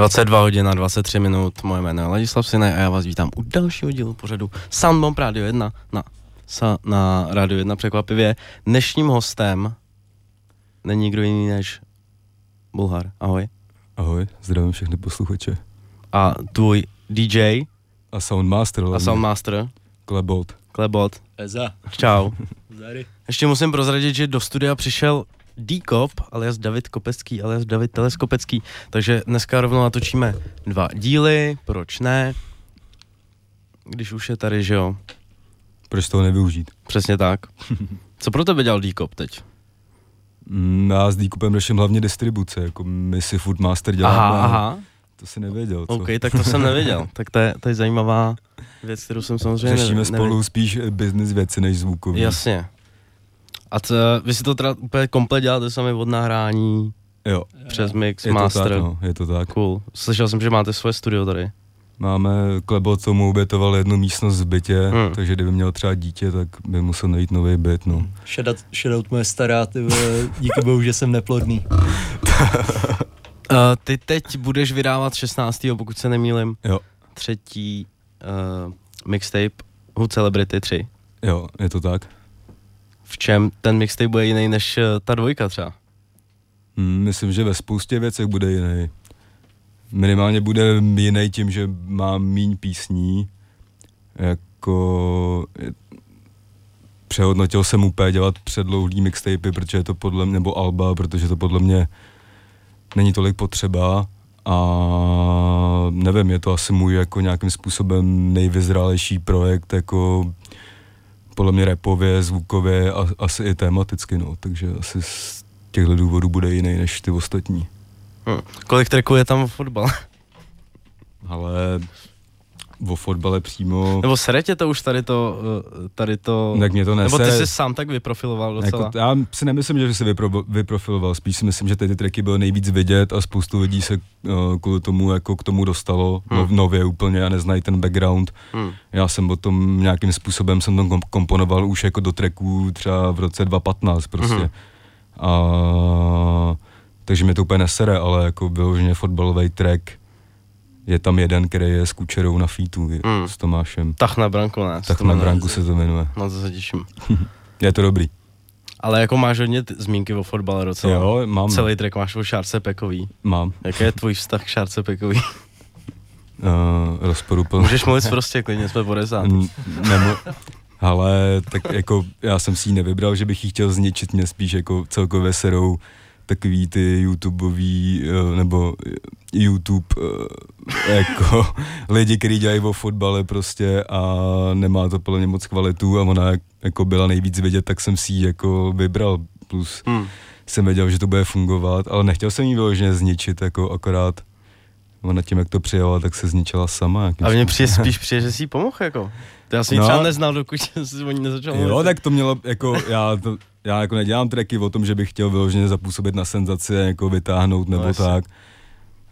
22 hodin a 23 minut, moje jméno je Ladislav Sinaj a já vás vítám u dalšího dílu pořadu Soundbomb Radio 1 na, sa, na Radio 1 překvapivě. Dnešním hostem není nikdo jiný než Bulhar. Ahoj. Ahoj, zdravím všechny posluchače. A tvůj DJ A Soundmaster. a. Soundmaster Klebot. Klebot. Eza. Čau. Zary. Ještě musím prozradit, že do studia přišel D-Kop, alias David Kopecký, alias David Teleskopecký. Takže dneska rovnou natočíme dva díly, proč ne? Když už je tady, že jo? Proč toho nevyužít? Přesně tak. Co pro tebe dělal D-Kop teď? Mm, Já s Díkupem řeším hlavně distribuce, jako my si Food Master děláme. Aha, aha. To si nevěděl, co? OK, tak to jsem nevěděl. Tak to je, to je zajímavá věc, kterou jsem samozřejmě Řešíme ne, spolu spíš business věci než zvukový. Jasně. A co, vy si to teda úplně komplet děláte sami od nahrání Jo, přes mix, je to master. tak, no, je to tak. Cool. Slyšel jsem, že máte svoje studio tady. Máme, Klebot tomu obětoval jednu místnost v bytě, Hmm. takže kdyby měl třeba dítě, tak by musel najít nový byt, no. Shoutout, shoutout moje stará, ty vole, díky bohu, že jsem neplodný. Uh, ty teď budeš vydávat 16. pokud se nemýlim, Jo, třetí uh, mixtape Who Celebrity 3. jo, je to tak. V čem ten mixtape bude jiný než uh, ta dvojka třeba? Mm, Myslím, že ve spoustě věcech bude jiný. Minimálně bude jiný tím, že má míň písní. Jako... Přehodnotil jsem úplně dělat předlouhlý mixtapy, protože je to podle mě, nebo alba, protože to podle mě není tolik potřeba a nevím, je to asi můj jako nějakým způsobem nejvyzrálejší projekt, jako podle mě repově, zvukově a asi i tematicky, no, takže asi z těchto důvodů bude jiný než ty ostatní. Hm. Kolik tracků je tam v fotbale? Ale o fotbale přímo, Nebo sere tě to už tady to, uh, tady to... tak mě to Nebo nese. ty jsi sám tak vyprofiloval docela. Jako, já si nemyslím, že se vypro, vyprofiloval, spíš si myslím, že ty, ty tracky bylo nejvíc vidět a spoustu lidí se uh, kvůli tomu jako k tomu dostalo Hmm. hmm. nově úplně a neznají ten background. Hm. Já jsem o tom nějakým způsobem jsem to kom- komponoval už jako do tracků třeba v roce 2015 prostě. Mhm. A takže mě to úplně nesere, ale jako vyloženě fotbalový track je tam jeden, který je s Kučerou na featu, mm. s Tomášem. Tah na branku, ne? To na branku se to jmenuje. No to se těším. Je to dobrý. Ale jako máš hodně t- zmínky o fotbale docela. Jo, mám. Celý track máš o Šárce Pekový. Mám. Jaký je tvůj vztah k Šárce Pekový? Uh, rozporuplný. Můžeš mluvit prostě, klidně jsme po desátý. N- Nemo, ale tak jako já jsem si ji nevybral, že bych ji chtěl zničit, mě spíš jako celkově serou takový ty YouTubeový, eh, nebo YouTube eh, jako lidi, kteří dělají o fotbale prostě a nemá to podle mě moc kvalitu a ona jak- jako byla nejvíc vidět, tak jsem si ji jako vybral, plus Hmm. jsem věděl, že to bude fungovat, ale nechtěl jsem ji vyloženě zničit, jako akorát ona tím, jak to přijala, tak se zničila sama. A mně přijde spíš přijde, že jsi jí pomohl jako. To já jsem ji No. třeba neznal, dokud jsi o ní nezačal Jo, mluvit. tak to mělo, jako já, to, já jako nedělám tracky o tom, že bych chtěl vyloženě zapůsobit na senzaci a jako vytáhnout nebo No, tak.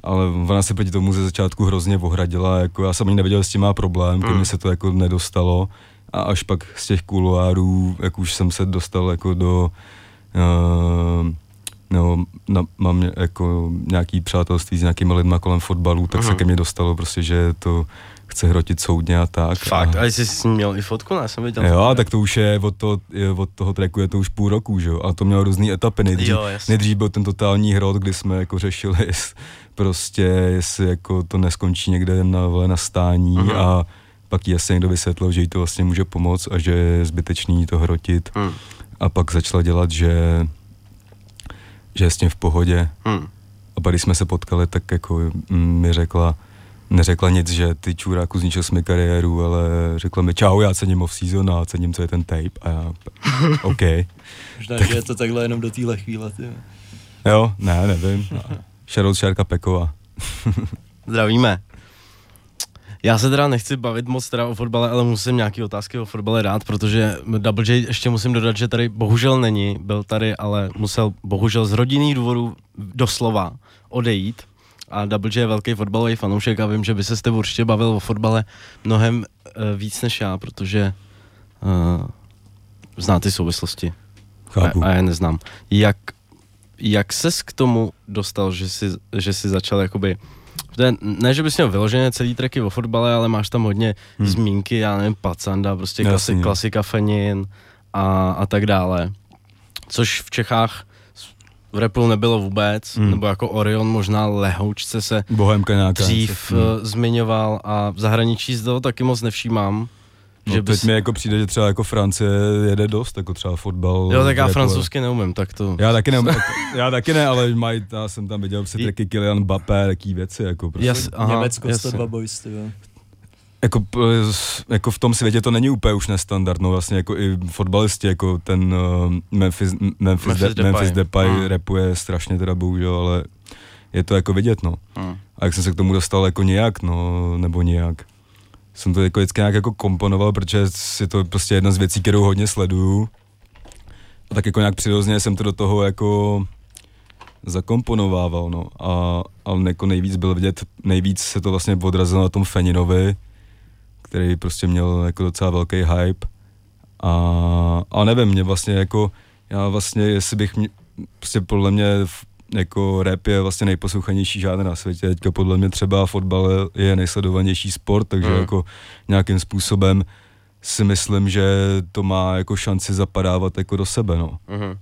Ale ona se proti tomu ze začátku hrozně ohradila, jako já jsem ani nevěděl, s tím má problém, Mm. se to jako nedostalo. A až pak z těch kuloárů, jak už jsem se dostal jako do, uh, no, na, mám jako nějaký přátelství s nějakými lidma kolem fotbalu, tak se Mhm. ke mně dostalo prostě, že to chce hrotit soudně a tak. Fakt, a, a jsi s ní měl i fotku, ne? Jsem viděl. Jo, tak to už je od, toho, je od toho tracku je to už půl roku, že jo? A to mělo různé etapy. Nejdřív, Jo, jasně. nejdřív byl ten totální hrot, kdy jsme jako řešili, jest, prostě, jestli jako to neskončí někde na, na stání Mhm. a pak jí asi někdo vysvětlil, že jí to vlastně může pomoct a že je zbytečný to hrotit. Hmm. A pak začala dělat, že, že je s tím v pohodě. Hmm. A pak když jsme se potkali, tak jako mm, mi řekla, neřekla nic, že ty čuráku zničil jsi mi kariéru, ale řekla mi čau, já cením off-season a cením, co je ten tape a já, OK. Možná, že je to takhle jenom do téhle chvíle, ty. Jo, ne, nevím. Shoutout Šárka Peková. Zdravíme. Já se teda nechci bavit moc teda o fotbale, ale musím nějaký otázky o fotbale rád, protože Double J ještě musím dodat, že tady bohužel není, byl tady, ale musel bohužel z rodinných důvodů doslova odejít. A Double J je velký fotbalový fanoušek a vím, že by se s tebou určitě bavil o fotbale mnohem uh, víc než já, protože uh, zná ty souvislosti Chápu. a, a já neznám. Jak, jak ses k tomu dostal, že jsi, že jsi začal jakoby je, ne, že bys měl vyloženě celý tracky o fotbale, ale máš tam hodně Hmm. zmínky, já nevím, Pacanda, prostě klasi, klasika Fenin a, a tak dále. Což v Čechách v repu nebylo vůbec, Hmm. nebo jako Orion možná lehoučce se Bohemka nějaká. dřív hmm. zmiňoval a v zahraničí z toho taky moc nevšímám. No, že teď bys... mi jako přijde, že třeba jako Francie jede dost, jako třeba fotbal. Jo, tak já repu. francouzsky neumím, tak to... Já taky ne, já taky ne, ale mají, já jsem tam viděl prostě I- taky Kylian Mbappé, taký věci, jako prostě. Jas, aha, Německo jasně. 102 boys, ty jo. Jako, jako v tom světě to není úplně už nestandard, no vlastně jako i fotbalisti, jako ten uh, Memphis, Memphis, Memphis De, Depay. Memphis Depay Mm. repuje strašně teda bohužel, ale je to jako vidět, no. Hmm. A jak jsem se k tomu dostal jako nějak, no, nebo nějak. Jsem to jako vždycky nějak jako komponoval, protože je to prostě jedna z věcí, kterou hodně sleduju. A tak jako nějak přirozeně jsem to do toho jako zakomponovával, no. A, ale jako nejvíc byl vidět, nejvíc se to vlastně odrazilo na tom Feninovi, který prostě měl jako docela velký hype. A, a nevím, mě vlastně jako, já vlastně, jestli bych mě, prostě podle mě jako rap je vlastně nejposlouchanější žánr na světě. Teďka podle mě třeba fotbal je nejsledovanější sport, takže Mm. jako nějakým způsobem si myslím, že to má jako šanci zapadávat jako do sebe, no. Mhm.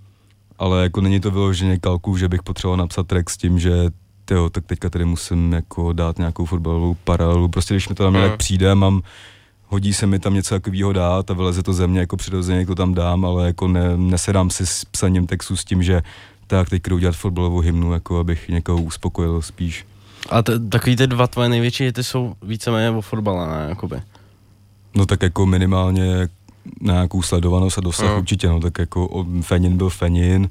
Ale jako není to vyloženě kalkul, že bych potřeboval napsat track s tím, že tyjo, tak teďka tady musím jako dát nějakou fotbalovou paralelu. Prostě když mi to tam Mm. nějak přijde, mám, hodí se mi tam něco takového dát a vyleze to ze mě jako přirozeně, to tam dám, ale jako ne, nesedám si s psaním textu s tím, že tak teď jdu dělat fotbalovou hymnu, jako abych někoho uspokojil spíš. A t- takový ty dva tvoje největší hity jsou víceméně o fotbale, ne, jakoby. No tak jako minimálně na nějakou sledovanost a dosah Mm. určitě, no tak jako Fenin byl Fenin.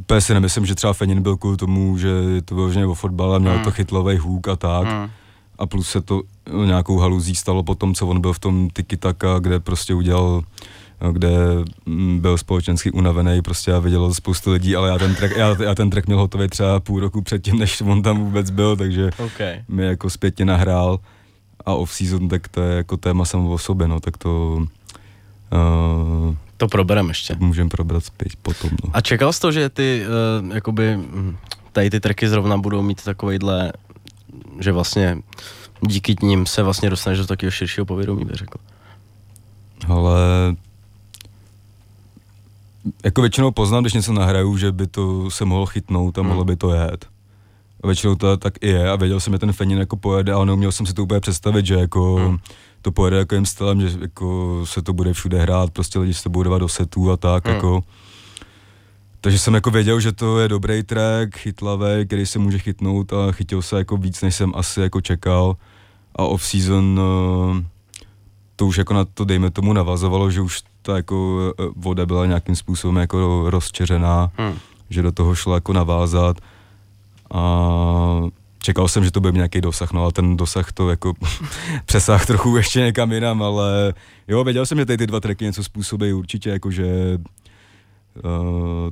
Úplně si nemyslím, že třeba Fenin byl kvůli tomu, že to vyloženě o fotbale, měl Mm. to chytlový hůk a tak. Hmm. A plus se to no, nějakou haluzí stalo po tom, co on byl v tom Tiki Taka, kde prostě udělal kde mm, byl společensky unavený, prostě a viděl spoustu lidí, ale já ten track, já, já ten track měl hotový třeba půl roku předtím, než on tam vůbec byl, takže OK. mi jako zpětně nahrál a off-season, tak to je jako téma samo o sobě, no, tak to uh, To proberem ještě. můžeme probrat zpět potom, no. A čekal jsi to, že ty, uh, jakoby, hm, tady ty tracky zrovna budou mít takovejhle, že vlastně díky nim se vlastně dostaneš do takového širšího povědomí, bych řekl. Ale jako většinou poznám, když něco nahraju, že by to se mohlo chytnout a Hmm. mohlo by to jet. A většinou to tak i je a věděl jsem, že ten Fenin jako pojede, ale neuměl jsem si to úplně představit, že jako Hmm. To pojede takovým stylem, že jako se to bude všude hrát, prostě lidi se to budou dávat do setů a tak Hmm. jako. Takže jsem jako věděl, že to je dobrý track, chytlavý, který se může chytnout a chytil se jako víc, než jsem asi jako čekal. A off-season eh, to už jako na to, dejme tomu, navazovalo, že už ta jako eh, voda byla nějakým způsobem jako rozčeřená, Hmm. že do toho šlo jako navázat. A čekal jsem, že to bude nějaký dosah, no ale ten dosah to jako přesah trochu ještě někam jinam, ale jo, věděl jsem, že tady ty dva tracky něco způsobí určitě, jako že uh,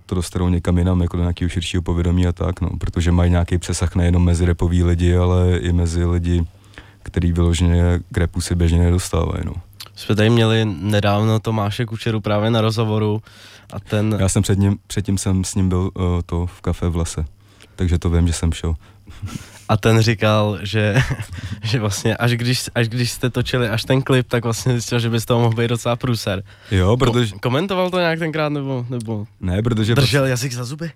to dostanou někam jinam, jako do nějakého širšího povědomí a tak, no, protože mají nějaký přesah nejenom mezi repový lidi, ale i mezi lidi, který vyloženě k repu si běžně nedostávají, no. Jsme tady měli nedávno Tomáše Kučeru právě na rozhovoru a ten, Já jsem před ním, předtím jsem s ním byl uh, to v kafe v lese, takže to vím, že jsem šel. a ten říkal, že, že vlastně až když, až když jste točili až ten klip, tak vlastně zjistil, že by z toho mohl být docela průser. Jo, protože, Ko- komentoval to nějak tenkrát nebo, nebo ne, protože držel jazyk za zuby?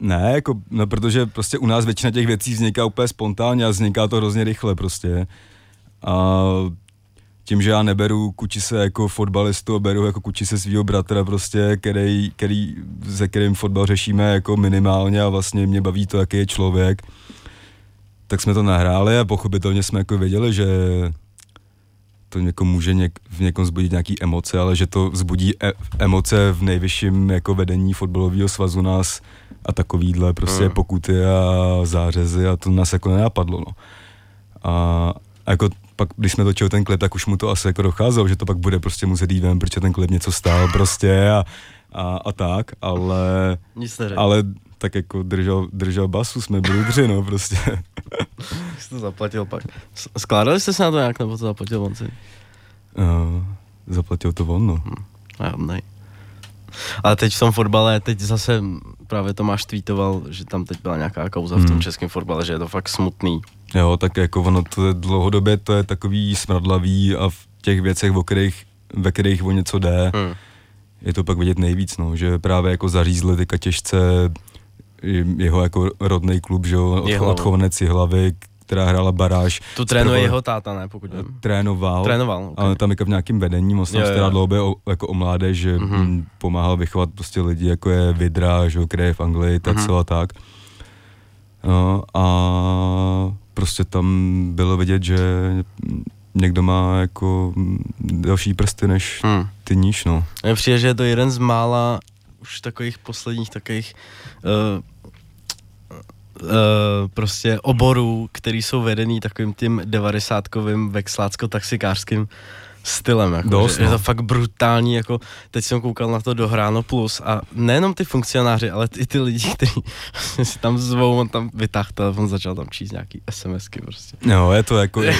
Ne, jako, no, protože prostě u nás většina těch věcí vzniká úplně spontánně a vzniká to hrozně rychle prostě. A tím, že já neberu kučise jako fotbalistu, beru jako kučise svého bratra prostě, který, který, se kterým fotbal řešíme jako minimálně a vlastně mě baví to, jaký je člověk, tak jsme to nahráli a pochopitelně jsme jako věděli, že to někomu může něk, v někom zbudit nějaký emoce, ale že to vzbudí e- emoce v nejvyšším jako vedení fotbalového svazu nás a takovýhle prostě Mm. pokuty a zářezy a to nás jako nenapadlo, no. A, jako pak, když jsme točili ten klip, tak už mu to asi jako docházelo, že to pak bude prostě muset jít ven, protože ten klip něco stál prostě a, a, a tak, ale, ale tak jako držel, držel basu, jsme byli dři, no prostě. Jsi to zaplatil pak? Skládali jste se na to nějak, nebo to zaplatil on si? Uh, zaplatil to on, no. A nej. Ale teď v tom fotbale, teď zase, právě Tomáš tweetoval, že tam teď byla nějaká kauza v tom Hmm. českém fotbale, že je to fakt smutný. Jo, tak jako ono to je dlouhodobě to je takový smradlavý a v těch věcech, o kterých, ve kterých o něco jde, Hmm. je to pak vidět nejvíc, no, že právě jako zařízli teďka těžce jeho jako rodný klub, že jo, odchovanec hlavy, která hrála baráž. Tu trénuje jeho táta, ne, pokud vím. Trénoval. Trénoval, ok. Ale tam jako v nějakým vedení, moc stará dlouhodobě o, jako o mládež, že Mhm. mm. pomáhal vychovat prostě lidi, jako je Vidra, že jo, je v Anglii, tak Mhm. co a tak. No, a prostě tam bylo vidět, že někdo má jako další prsty než Hmm. ty níž, no. Mně přijde, že je to jeden z mála už takových posledních takových uh, prostě oborů, který jsou vedený takovým tím devadesátkovým vexlácko-taxikářským stylem. Jako, Dost, že je no. to fakt brutální, jako teď jsem koukal na to do Hráno Plus a nejenom ty funkcionáři, ale i ty lidi, kteří si tam zvou, on tam vytáhl telefon, začal tam číst nějaký SMSky prostě. No, je to jako, je,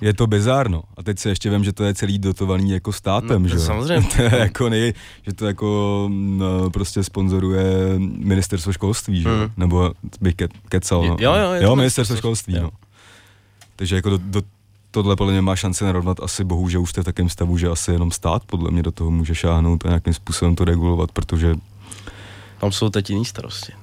je to bizárno. A teď se ještě vím, že to je celý dotovaný jako státem, No, že jo? samozřejmě. To je jako nej, že to jako no, prostě sponzoruje ministerstvo školství, že jo? Mm. Nebo bych ke, kecal, no. Jo, jo, jo ministerstvo ministerstvo školství, jo. no. Takže jako do, do, tohle podle mě má šanci narovnat asi bohužel už jste v takovém stavu, že asi jenom stát podle mě do toho může šáhnout a nějakým způsobem to regulovat, protože Tam jsou teď jiný starosti.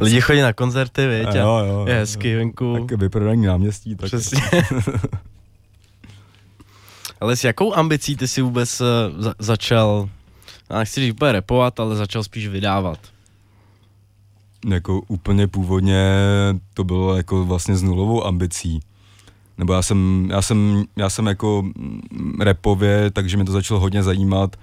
Lidi chodí na koncerty, viď? a Jo, jo, je jo. hezky venku. tak vyprodaný náměstí, tak Přesně. ale s jakou ambicí ty si vůbec uh, za- začal, já nechci říct úplně repovat, ale začal spíš vydávat? Jako úplně původně to bylo jako vlastně s nulovou ambicí. Nebo já jsem, já jsem, já jsem jako mm, repově, takže mě to začalo hodně zajímat,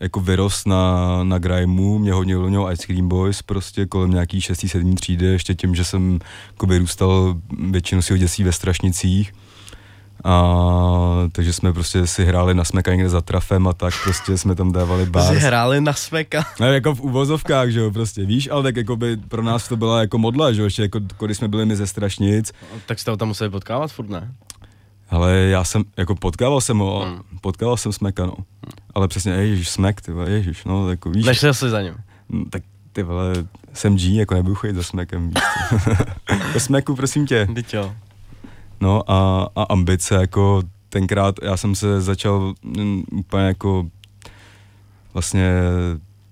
jako vyrost na, na Grimeu, mě hodně ovlivnil Ice Cream Boys, prostě kolem nějaký 6. 7. třídy, ještě tím, že jsem jako vyrůstal většinu svého dětství ve Strašnicích. A takže jsme prostě si hráli na smeka někde za trafem a tak prostě jsme tam dávali Ty bars. jsi hráli na smeka. No, jako v uvozovkách, že jo, prostě, víš, ale tak jako by pro nás to byla jako modla, že jo, ještě jako, když jsme byli my ze Strašnic, tak jste ho tam museli potkávat furt, ne? ale já jsem, jako potkával jsem ho, Hmm. hmm. potkával jsem Smeka, no. Ale přesně, ježiš, Smek, ty vole, ježiš, no, jako víš, Nešel jsi za ním. no, tak ty vole, jsem G, jako nebudu chodit za Smekem, víš Smeku, prosím tě. Teď jo. No a, a ambice, jako tenkrát já jsem se začal úplně jako vlastně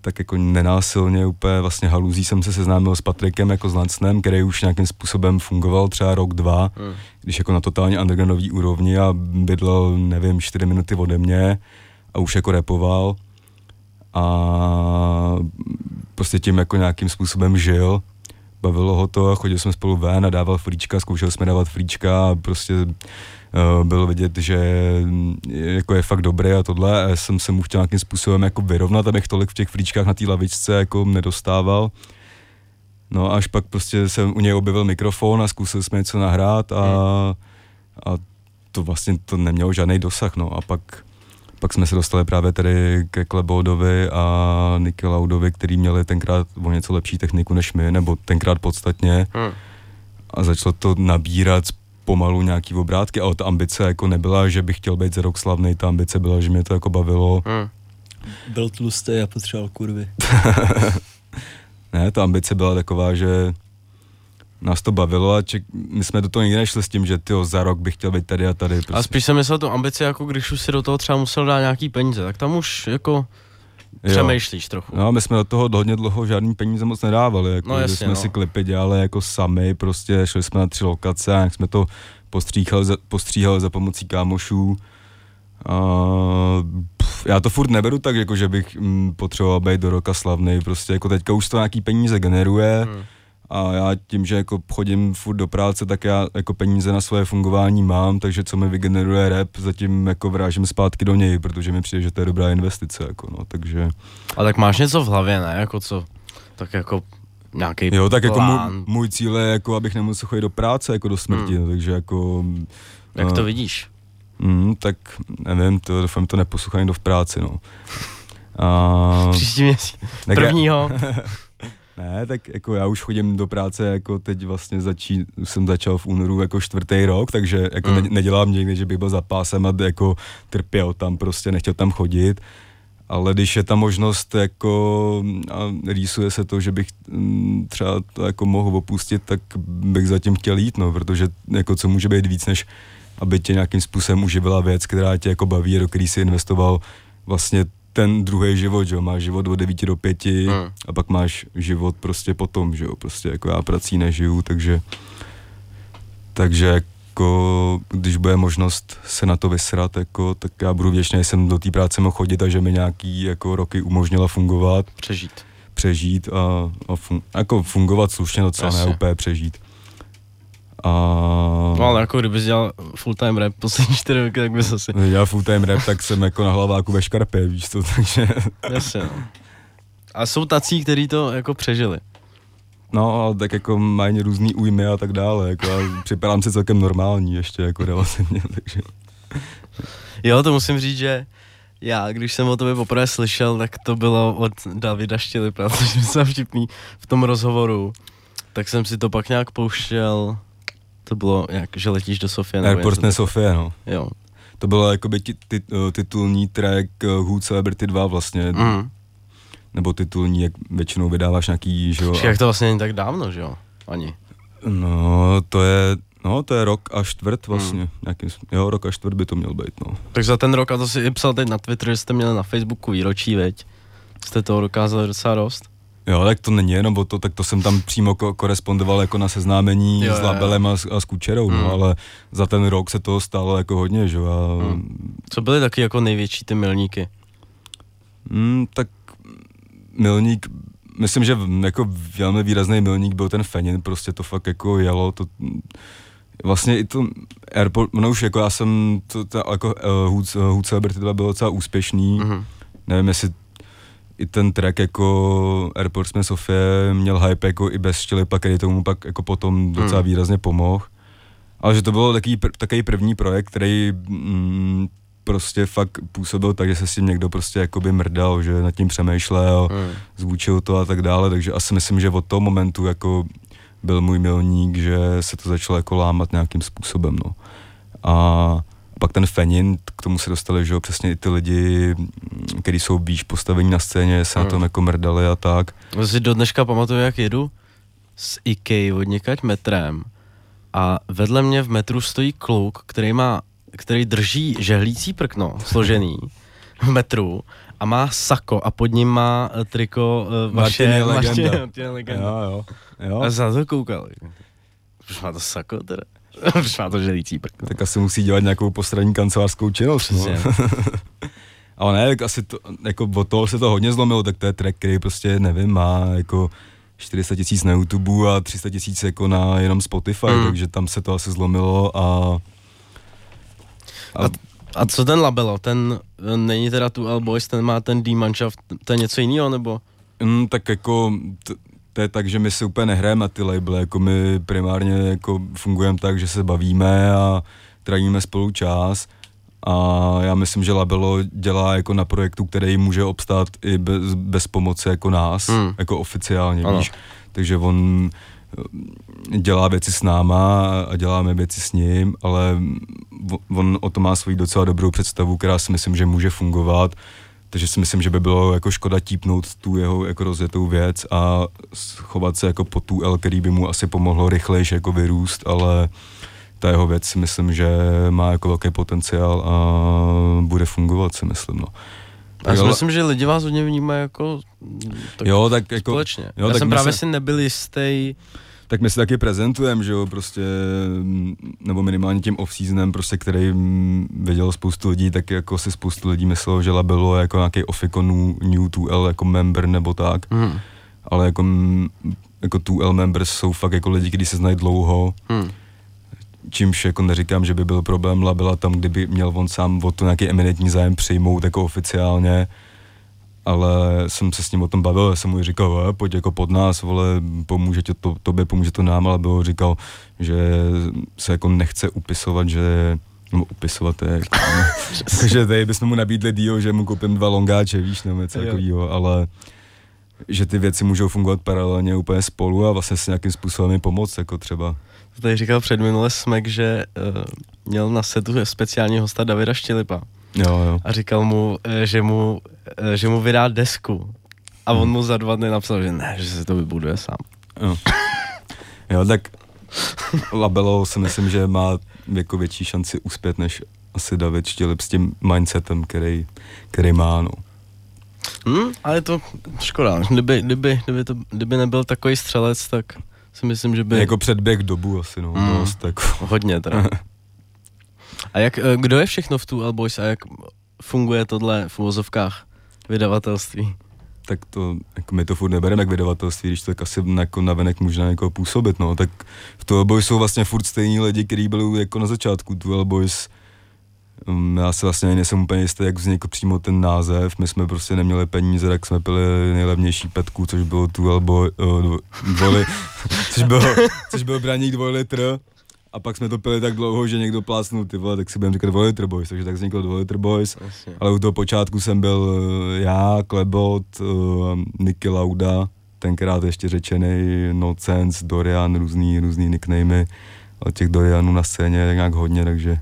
tak jako nenásilně úplně vlastně haluzí jsem se seznámil s Patrikem jako s Lancnem, který už nějakým způsobem fungoval třeba rok, dva, Hmm. když jako na totálně undergroundový úrovni a bydlel, nevím, čtyři minuty ode mě a už jako repoval a prostě tím jako nějakým způsobem žil. Bavilo ho to, chodili jsme spolu ven a dával flíčka, zkoušeli jsme dávat flíčka a prostě uh, bylo vidět, že mm, jako je fakt dobrý a tohle a já jsem se mu chtěl nějakým způsobem jako vyrovnat, abych tolik v těch flíčkách na té lavičce jako nedostával. No a až pak prostě jsem u něj objevil mikrofon a zkusil jsme něco nahrát a, a to vlastně to nemělo žádný dosah, no a pak pak jsme se dostali právě tady ke Klebodovi a Nicky Laudovi, který měli tenkrát o něco lepší techniku než my, nebo tenkrát podstatně Hmm. a začalo to nabírat pomalu nějaký obrátky, ale ta ambice jako nebyla, že bych chtěl být za rok slavný, ta ambice byla, že mě to jako bavilo. Hmm. Byl tlustý a potřeboval kurvy. Ne, ta ambice byla taková, že nás to bavilo a ček, my jsme do toho nikdy nešli s tím, že tyjo, za rok bych chtěl být tady a tady. Prostě. A spíš jsem myslel tu ambici, jako když už si do toho třeba musel dát nějaký peníze, tak tam už jako Jo. přemýšlíš trochu. No, my jsme do toho hodně dlouho žádný peníze moc nedávali, jako, No, jasně, jsme no. si klipy dělali jako sami, prostě šli jsme na tři lokace a jak jsme to postříhali za, postříhali za pomocí kámošů. A, pff, já to furt neberu tak, jako, že bych mm, potřeboval být do roka slavný, prostě jako teďka už to nějaký peníze generuje Hmm. A já tím, že jako chodím furt do práce, tak já jako peníze na svoje fungování mám, takže co mi vygeneruje rap, zatím jako vrážím zpátky do něj, protože mi přijde, že to je dobrá investice, jako no, takže... A tak máš něco v hlavě, ne? Jako co? Tak jako nějaký Jo, tak jako plán. můj, můj cíl je, jako abych nemusel chodit do práce jako do smrti, Hmm. no, takže jako... Jak no, to vidíš? Mm, tak nevím, to doufám, to neposlouchají do v práci, no. A, Příští měsíc. Prvního. Ne, tak jako já už chodím do práce, jako teď vlastně začí, jsem začal v únoru jako čtvrtý rok, takže jako Mm. nedělám někdy, že bych byl za pásem a jako trpěl tam prostě, nechtěl tam chodit. ale když je ta možnost jako a rýsuje se to, že bych mm, třeba to jako mohl opustit, tak bych zatím chtěl jít, no, protože jako co může být víc, než aby tě nějakým způsobem uživila věc, která tě jako baví, do který si investoval vlastně ten druhý život, že jo, máš život od 9 do 5 Hmm. a pak máš život prostě potom, že jo, prostě jako já prací nežiju, takže takže jako, když bude možnost se na to vysrat, jako, tak já budu vděčný, že jsem do té práce mohl chodit a že mi nějaký jako roky umožnila fungovat, Přežít. přežít a, a fun, jako fungovat slušně docela, ne Jasně. úplně přežít. A No ale jako kdybys dělal full time rap poslední čtyři roky, tak bys asi, já full time rap, tak jsem jako na hlaváku ve škarpě, víš to, takže jasně no. A jsou tací, kteří to jako přežili. no, tak jako mají různý újmy a tak dále, jako a připadám si celkem normální ještě jako relativně, takže Jo, to musím říct, že já, když jsem o tobě poprvé slyšel, tak to bylo od Davida Štělipa, což je vtipný v tom rozhovoru. Tak jsem si to pak nějak pouštěl, to bylo jak, že letíš do Sofie. Airport ne Sofie, no. Jo. To bylo jakoby ti, ti, eh, titulní track eh, Who Celebrity 2 vlastně, Mm. nebo titulní, jak většinou vydáváš nějaký, že jo. Jak to vlastně není tak dávno, že jo? Ani. No, to je, no, to je rok a čtvrt vlastně, Hmm. nějakým, s- jo, rok a čtvrt by to měl být, no. Tak za ten rok, a to si i psal teď na Twitter, že jste měli na Facebooku výročí, veď? Jste toho dokázali docela dost. Jo, tak to není jenom o to, tak to jsem tam přímo ko- korespondoval jako na seznámení Jo, s labelem a, s- a s Kučerou, Hmm. no, ale za ten rok se toho stalo jako hodně, že jo, a Hmm. Co byly taky jako největší ty milníky? Mm, tak milník, myslím, že jako velmi výrazný milník byl ten Fenin, prostě to fakt jako jelo, to vlastně i to Airport, no už jako já jsem, to, to jako uh, Hood, Hood Celebrity 2 bylo docela úspěšný, Mhm. nevím jestli i ten track jako Airport jsme Sofie měl hype jako i bez Štělipa, který tomu pak jako potom docela Hmm. výrazně pomohl. Ale že to byl takový, pr- takový první projekt, který mm, prostě fakt působil tak, že se s tím někdo prostě jakoby mrdal, že nad tím přemýšlel, Hmm. zvučil to a tak dále, takže asi myslím, že od toho momentu jako byl můj milník, že se to začalo jako lámat nějakým způsobem, no. A pak ten Fenin, k tomu se dostali, že jo, přesně i ty lidi, kteří jsou výš postavení na scéně, se na Hmm. tom jako mrdali a tak. Já si do dneška pamatuju, jak jedu z IKEA od někať metrem a vedle mě v metru stojí kluk, který má, který drží žehlící prkno složený v metru a má sako a pod ním má eh, triko uh, vaše Martin je legenda. Martin, legenda. Jo, jo. jo. A na to koukal. Proč má to sako teda? Má to žehlící prkno? Tak asi musí dělat nějakou postranní kancelářskou činnost, no. Přesně. Ale ne, tak asi to, jako od toho se to hodně zlomilo, tak to je track, který prostě, nevím, má jako 400 tisíc na YouTube a 300 tisíc jako na jenom Spotify, Mm. takže tam se to asi zlomilo a... A, a co ten labelo? Ten není teda tu L Boys, ten má ten D-Mannschaft, to je něco jiného, nebo? Mm, tak jako t- to je tak, že my si úplně nehrajeme na ty labely, jako my primárně jako fungujeme tak, že se bavíme a trávíme spolu čas a já myslím, že Labelo dělá jako na projektu, který může obstát i bez, bez pomoci jako nás, Hmm. jako oficiálně, Ano. víš, takže on eh, dělá věci s náma a děláme věci s ním, ale on- on o tom má svoji docela dobrou představu, která si myslím, že může fungovat, takže si myslím, že by bylo jako škoda típnout tu jeho jako rozjetou věc a schovat se jako po tu L, který by mu asi pomohlo rychlejš jako vyrůst, ale ta jeho věc si myslím, že má jako velký potenciál a bude fungovat si myslím, no. Já si myslím, že lidi vás hodně vnímají jako tak jo, tak jako, společně. jo, Já tak jsem právě se- si nebyl jistý, tak my se taky prezentujeme, že jo, prostě, nebo minimálně tím off-seasonem, prostě, který mm, viděl spoustu lidí, tak jako si spoustu lidí myslelo, že Labelo je jako nějaký Oficon New 2L jako member nebo tak, hmm, ale jako, mm, jako 2L members jsou fakt jako lidi, kteří se znají dlouho, hmm, čímž jako neříkám, že by byl problém Labela tam, kdyby měl on sám o to nějaký eminentní zájem přijmout jako oficiálně, ale jsem se s ním o tom bavil, já jsem mu říkal, "Eh, pojď jako pod nás, vole, pomůže tě to, tobě, pomůže to nám, ale byl říkal, že se jako nechce upisovat, že nebo upisovat to je, jako, že tady bychom mu nabídli deal, že mu koupím dva longáče, víš, nebo něco takového, ale že ty věci můžou fungovat paralelně úplně spolu a vlastně si nějakým způsobem pomoct, jako třeba. to tady říkal před minule Smek, že uh, měl na setu speciálního hosta Davida Štělipa. Jo, jo. a říkal mu, eh, že mu, eh, že mu vydá desku. A Hmm. on mu za dva dny napsal, že ne, že se to vybuduje sám. Jo. jo, tak Labelo si myslím, že má jako větší šanci uspět, než asi David Štělip s tím mindsetem, který, který má, no. Hm, ale je to škoda. Kdyby, kdyby, kdyby, to, kdyby nebyl takový střelec, tak si myslím, že by... Jako předběh dobu asi, no. Mm. Dost, jako. Hodně teda. A jak, eh, kdo je všechno v tu Boys a jak funguje tohle v uvozovkách vydavatelství? tak to, jako my to furt nebereme jak vydavatelství, když to tak asi jako navenek možná jako působit, no, tak v Duel Boys jsou vlastně furt stejní lidi, kteří byli jako na začátku. Duel Boys, um, já se vlastně ani nejsem úplně jistý, jak vznikl přímo ten název, my jsme prostě neměli peníze, tak jsme pili nejlevnější petku, což bylo Duel Boy, uh, dvoj, což bylo, což byl braník dvoj litr, a pak jsme to pili tak dlouho, že někdo plásnul ty vole, tak si budeme říkat 2 litr boys, takže tak vzniklo 2 litr boys. Jasně. Ale u toho počátku jsem byl eh, já, Klebot, uh, Nicky Lauda, tenkrát ještě řečený Nonsense, Dorian, různý, různý nicknamy. Ale těch Dorianů na scéně je nějak hodně, takže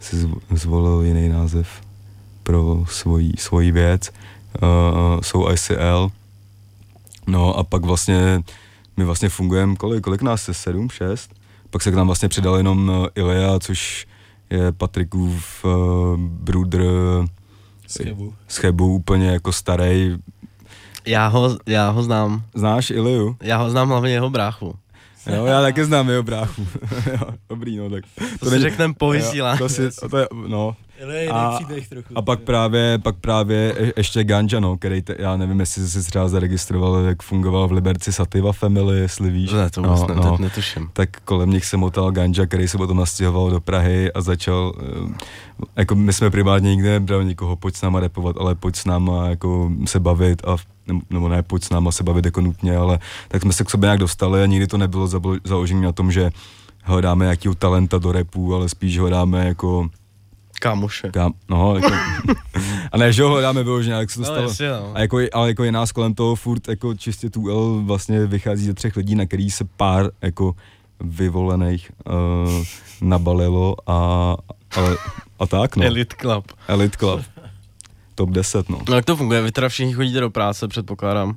si zv- zvolil jiný název pro svoji, svoji věc. Uh, jsou ICL. No a pak vlastně my vlastně fungujeme, kolik, kolik nás je, sedm, šest? Pak se k nám vlastně přidal jenom eh, Ilea, což je Patrikův uh, brudr Z Chebu. úplně jako starý. Já ho, já ho znám. Znáš Iliu? Já ho znám hlavně jeho bráchu. Jo, já taky znám jeho bráchu. Jo, Dobrý, no tak. To, to si řekneme po vysílání. to si, to je, no. A- trochu. A pak právě, pak právě je- ještě Ganja, no, který, te, já nevím, jestli jsi třeba zaregistroval, jak fungoval v Liberci Sativa Family, jestli víš. Ne, to vůbec no, ne, no. netuším. tak kolem nich se motal Ganja, který se potom nastěhoval do Prahy a začal, eh, jako my jsme primárně nikdy nebrali nikoho, pojď s náma repovat, ale pojď s náma jako se bavit a nebo- nebo ne, pojď s náma se bavit jako nutně, ale tak jsme se k sobě nějak dostali a nikdy to nebylo založené na tom, že hledáme nějakého talenta do repu, ale spíš hledáme jako Kámoše. Kam, no, jako, a ne, že ho hledáme vyloženě, jak se to No, stalo. jasně, no. A jako, ale jako je nás kolem toho furt jako čistě tu L vlastně vychází ze třech lidí, na který se pár jako vyvolených uh, nabalilo a, ale, a tak no. Elite Club. Elite Club. Top 10 no. No jak to funguje? Vy teda všichni chodíte do práce, předpokládám.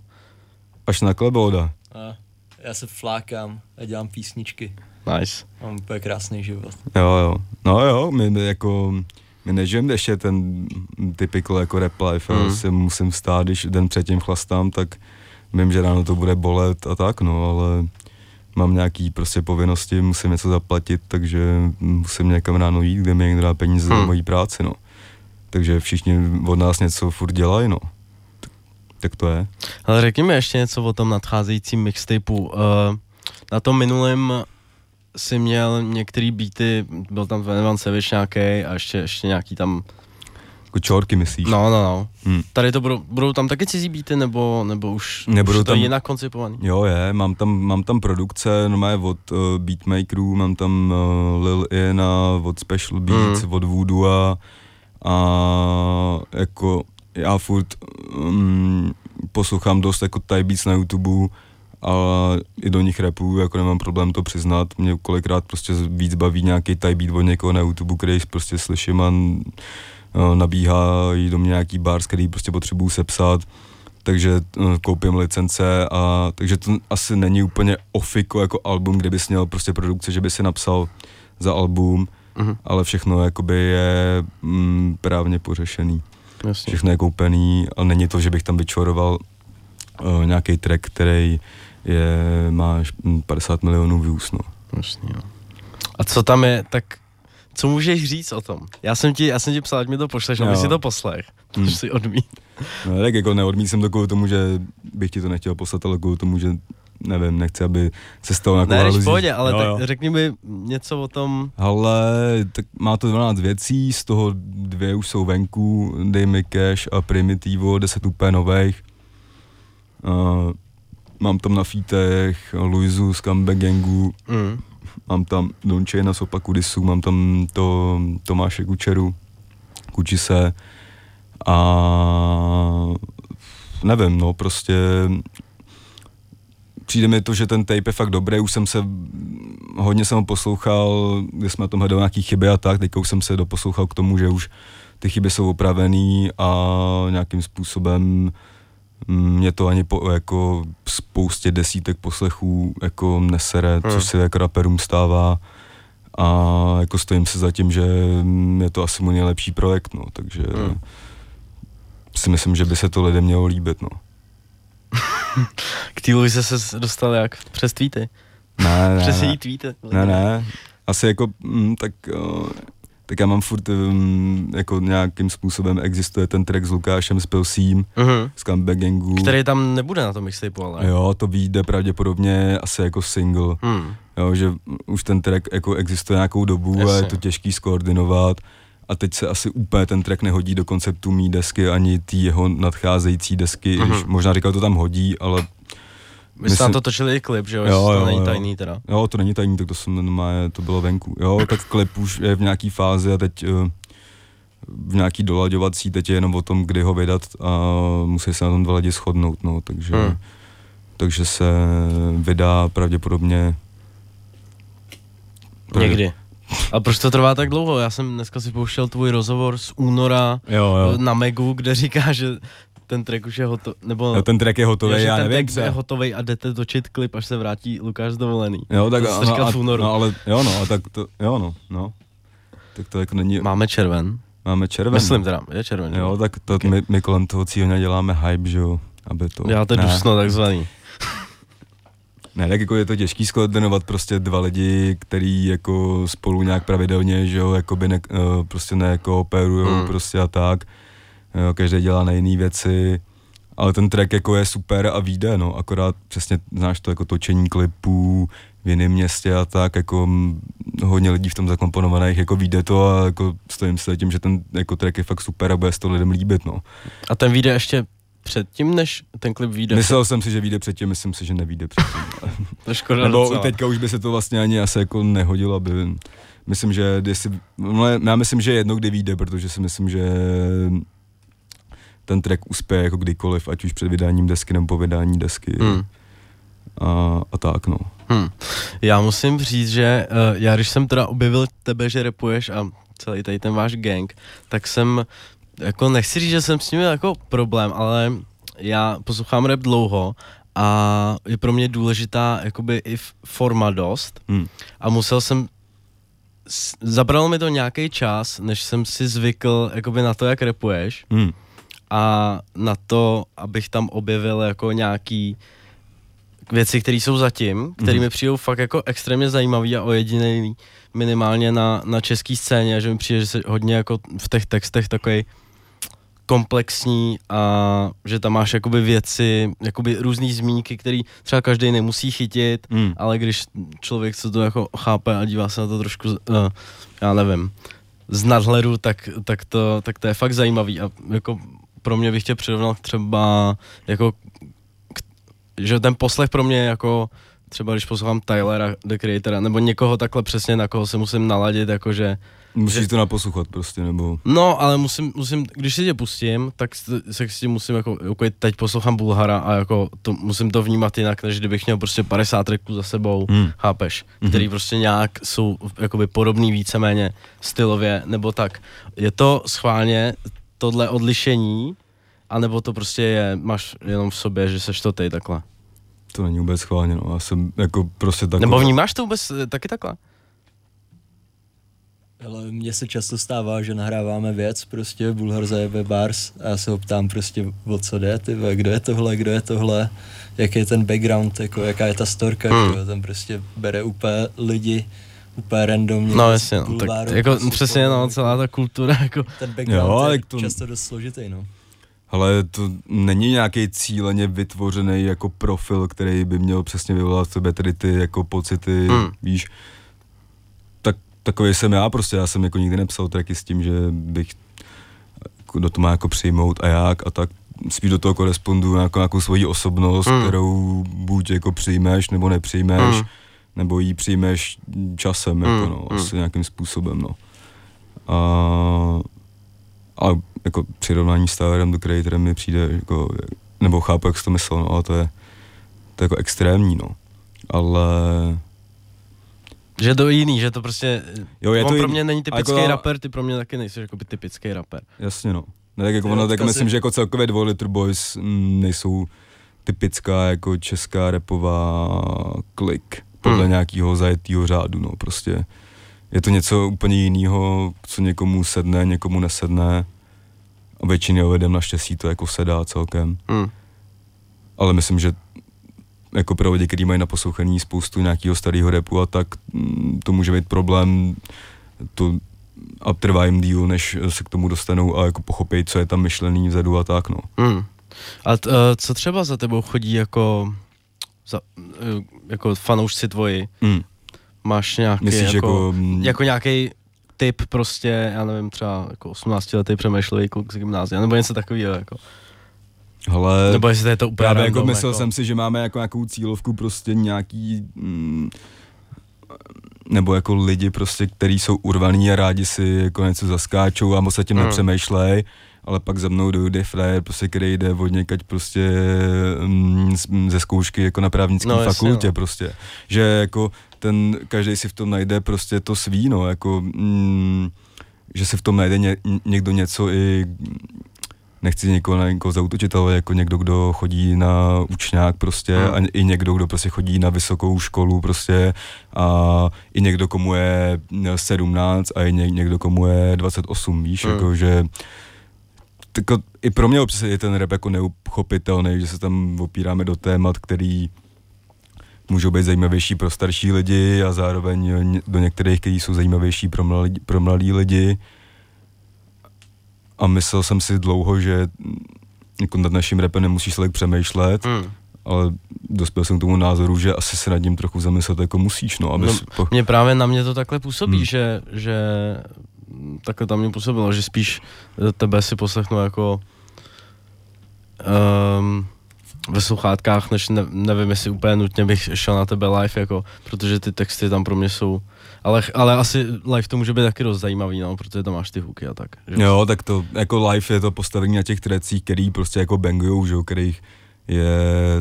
Až na kleboda. A já se flákám a dělám písničky. Nice. Mám úplně krásný život. Jo, jo. No jo, my, my jako, my nežijeme ještě ten typical jako rap life, Mm. si musím vstát, když den předtím chlastám, tak vím, že ráno to bude bolet a tak, no, ale mám nějaký prostě povinnosti, musím něco zaplatit, takže musím někam ráno jít, kde mi někdo dá peníze za Hmm. mojí práci, no. Takže všichni od nás něco furt dělají, no. Tak, tak to je. Ale řekni mi ještě něco o tom nadcházejícím mixtapeu. Uh, na tom minulém si měl některý beaty, byl tam Venevan Savage nějaký a ještě, ještě nějaký tam, Jako čorky myslíš? no, no, no. Hmm. Tady to budou, budou tam taky cizí beaty, nebo, nebo už, Nebudou už je to tam- jinak koncipovaný? Jo, je, mám tam, mám tam produkce normálně od uh, beatmakerů, mám tam uh, Lil Iana, od Special Beats, Mm. od Voodoo a, a jako já furt um, poslouchám dost jako Thai Beats na YouTube a i do nich repu, jako nemám problém to přiznat. Mě kolikrát prostě víc baví nějaký Thai Beat od někoho na YouTube, který prostě slyším a uh, nabíhá jí do mě nějaký bars, který prostě potřebuju sepsat takže uh, koupím licence a takže to asi není úplně ofiko jako album, kde bys měl prostě produkce, že by si napsal za album, Mhm, ale všechno jakoby je mm, právně pořešený. jasně. Všechno je koupený a není to, že bych tam vyčoroval uh, nějaký track, který je, má š- 50 milionů views, no. Jasně, no. A co tam je, tak co můžeš říct o tom? Já jsem ti, já jsem ti psal, ať mi to pošleš, aby Jo. si to poslech. Hmm. Hmm. si odmít. no tak jako neodmít jsem to kvůli tomu, že bych ti to nechtěl poslat, ale kvůli tomu, že nevím, nechci, aby se stalo na Ne, v pohodě, ale jo, tak jo. řekni mi něco o tom, Ale tak má to 12 věcí, z toho dvě už jsou venku, Dej mi cash a Primitivo, 10 úplně nových. Uh, mám tam na fítech Luizu z Comeback Gangu, mm, mám tam Dončejna z Opaku Disu, mám tam to Tomáše Kučeru, Kučise a nevím, no prostě přijde mi to, že ten tape je fakt dobrý, už jsem se hodně jsem ho poslouchal, když jsme na tom hledali nějaký chyby a tak, teďka už jsem se doposlouchal k tomu, že už ty chyby jsou opravený a nějakým způsobem mě to ani po jako spoustě desítek poslechů jako nesere, Hmm. což se jako raperům stává a jako stojím se za tím, že je to asi můj nejlepší projekt, no, takže Hmm. si myslím, že by se to lidem mělo líbit, no. K té Luise se dostal jak? Přes tweety? Ne, ne, Přes ne. její tweety? Ne, ne. Asi jako, mm, tak, uh, tak já mám furt um, jako nějakým způsobem existuje ten track s Lukášem s Pilsím, Mhm. z Comeback Gangu. Který tam nebude na tom mixtapeu, ale. Jo, to vyjde pravděpodobně asi jako single. Hmm. Jo, že už ten track jako existuje nějakou dobu a je Jasně. to těžký skoordinovat. A teď se asi úplně ten track nehodí do konceptu mý desky ani té jeho nadcházející desky, mm-hmm. možná říkal, to tam hodí, ale My jsme Myslím- na to točili i klip, že jo? Jo, Jo, to není tajný teda. Jo, to není tajný, tak to jsem normálně, to bylo venku. Jo, tak klip už je v nějaký fázi a teď uh, v nějaký dolaďovací, teď je jenom o tom, kdy ho vydat a musí se na tom dva lidi shodnout, no, takže, Hmm. takže se vydá pravděpodobně Někdy. A proč to trvá tak dlouho? Já jsem dneska si pouštěl tvůj rozhovor z února Jo, jo. na Megu, kde říká, že ten track už je hotový, nebo Jo, ten track je hotový, já ten nevím, track je hotový a jdete točit klip, až se vrátí Lukáš dovolený. Jo, tak To no, říkal a, v únoru. no, ale jo, no, a tak to, jo, no, no. Tak to jako není, Máme červen. máme červen. Myslím teda, je červen. Jo, tak to Okay. my, my kolem toho cíleně děláme hype, že jo, aby to... Děláte ne. dusno takzvaný. Ne, tak jako je to těžký skoordinovat prostě dva lidi, který jako spolu nějak pravidelně, že jo, jakoby ne, uh, prostě nekooperujou Hmm. hmm. prostě a tak. Jo, každý dělá na jiné věci, ale ten track jako je super a vyjde, no, akorát přesně znáš to jako točení klipů v jiném městě a tak, jako hodně lidí v tom zakomponovaných, jako vyjde to a jako stojím se tím, že ten jako track je fakt super a bude se to lidem líbit, no. A ten vyjde ještě předtím, než ten klip vyjde. Myslel jsem si, že vyjde předtím, myslím si, že nevyjde předtím. To škoda Nebo docela. teďka už by se to vlastně ani asi jako nehodilo, aby, myslím, že jestli, no, já myslím, že jedno kdy vyjde, protože si myslím, že ten track uspěje jako kdykoliv, ať už před vydáním desky nebo po vydání desky Hmm. a, a tak no. Hmm. Já musím říct, že uh, já když jsem teda objevil tebe, že repuješ a celý tady ten váš gang, tak jsem, jako nechci říct, že jsem s ním měl jako problém, ale já poslouchám rap dlouho a je pro mě důležitá jakoby i forma dost Hmm. a musel jsem Zabralo mi to nějaký čas, než jsem si zvykl jakoby na to, jak repuješ Hmm. A na to, abych tam objevil jako nějaký věci, které jsou zatím, které Mhm. mi přijdou fakt jako extrémně zajímavý a ojedinělý minimálně na, na české scéně, že mi přijde, že se hodně jako v těch textech takový komplexní a že tam máš jakoby věci, jakoby různý zmínky, které třeba každý nemusí chytit, Hmm. ale když člověk se to jako chápe a dívá se na to trošku, uh, já nevím, z nadhledu, tak, tak, to, tak to je fakt zajímavý a jako pro mě bych tě přirovnal třeba jako, k, že ten poslech pro mě je jako třeba když poslouchám Tylera, The Creatora, nebo někoho takhle přesně, na koho se musím naladit, jakože Musíš to naposlouchat prostě, nebo... No, ale musím, musím, když si tě pustím, tak se s tím musím jako, jako teď poslouchám Bulhara a jako to, musím to vnímat jinak, než kdybych měl prostě 50 tracků za sebou, Hmm. chápeš, Mhm. který prostě nějak jsou jakoby podobný víceméně stylově, nebo tak. Je to schválně tohle odlišení, anebo to prostě je, máš jenom v sobě, že seš to ty takhle. To není vůbec schválně, no. Já jsem jako prostě tak... Nebo vnímáš to vůbec eh, taky takhle? Ale mně se často stává, že nahráváme věc, prostě Bulhar zajebe bars a já se ho ptám prostě o co jde, ty kdo je tohle, kdo je tohle, jaký je ten background, jako jaká je ta storka, Hmm. ten prostě bere úplně lidi, úplně randomně. No jasně, no, tak jako prostě přesně, no, celá ta kultura, jako, Ten background Jo, je to- často dost složitý, no. Ale to není nějaký cíleně vytvořený jako profil, který by měl přesně vyvolat v tebe tedy ty jako pocity, Hmm. víš. Tak, takový jsem já prostě, já jsem jako nikdy nepsal tracky s tím, že bych jako do toho má jako přijmout a jak a tak spíš do toho koresponduju jako nějakou svoji osobnost, hmm. kterou buď jako přijmeš nebo nepřijmeš, Hmm. Hmm. nebo ji přijmeš časem, Hmm, jako no, hmm. asi nějakým způsobem, no. A, ale jako přirovnání s Tylerem do Creatorem mi přijde jako, nebo chápu, jak jsi to myslel, no, ale to je, to je jako extrémní, no. Ale Že to jiný, že to prostě, Jo, je on to pro jiný. mě není A typický jako- rapper, ty pro mě taky nejsi jako by typický rapper. Jasně no. Ne, tak jako Jo, ono, tak myslím, že jako celkově dvoj Little Boys mm, nejsou typická jako česká repová klik podle Hmm. nějakého zajetého řádu, no prostě. Je to něco úplně jiného, co někomu sedne, někomu nesedne. A většinou lidem naštěstí to jako sedá celkem. Hmm. Ale myslím, že jako pro lidi, kteří mají na poslouchaní spoustu nějakého starého repu a tak, mm, to může být problém to, a trvá jim díl, než se k tomu dostanou a jako pochopí, co je tam myšlený vzadu a tak, no. Hmm. A t, uh, co třeba za tebou chodí jako, za, uh, jako fanoušci tvoji? Mm. Máš nějaký Myslíš jako, jako, mm, jako nějaký typ prostě, já nevím, třeba jako 18 letý přemýšlivý kluk z gymnázia, nebo něco takového jako. Hele, Nebo jestli to je to úplně právě random, jako myslel jsem si, že máme jako nějakou cílovku prostě nějaký mm, nebo jako lidi prostě, kteří jsou urvaný a rádi si jako něco zaskáčou a moc se tím Mm. nepřemýšlej, ale pak za mnou dojde frajer, prostě, který jde od někať prostě mm, z- ze zkoušky jako na právnické No, no, jasně, fakultě no. prostě, že jako ten, každý si v tom najde prostě to svý, no, jako mm, že se v tom najde ně, někdo něco i nechci někoho na někoho zautočit, ale jako někdo, kdo chodí na učňák prostě Hmm. a i někdo, kdo prostě chodí na vysokou školu prostě a i někdo, komu je 17 a i ně, někdo, komu je 28, víš, Hmm. jako že tako, i pro mě občas je ten rap jako neuchopitelný, že se tam opíráme do témat, který můžou být zajímavější pro starší lidi a zároveň do některých, kteří jsou zajímavější pro mladí, pro mladý lidi. A myslel jsem si dlouho, že jako nad naším rapem nemusíš tolik přemýšlet, Hmm. ale dospěl jsem k tomu názoru, že asi se nad ním trochu zamyslet jako musíš, no, abys No, po... Mě právě na mě to takhle působí, Hmm. že, že takhle tam mě působilo, že spíš eh, tebe si poslechnu jako um, ve sluchátkách, než ne, nevím, jestli úplně nutně bych šel na tebe live, jako, protože ty texty tam pro mě jsou, ale, ale asi live to může být taky dost zajímavý, no, protože tam máš ty hooky a tak. Že? Jo, tak to jako live je to postavení na těch trecích, který prostě jako bangujou, že jo, kterých je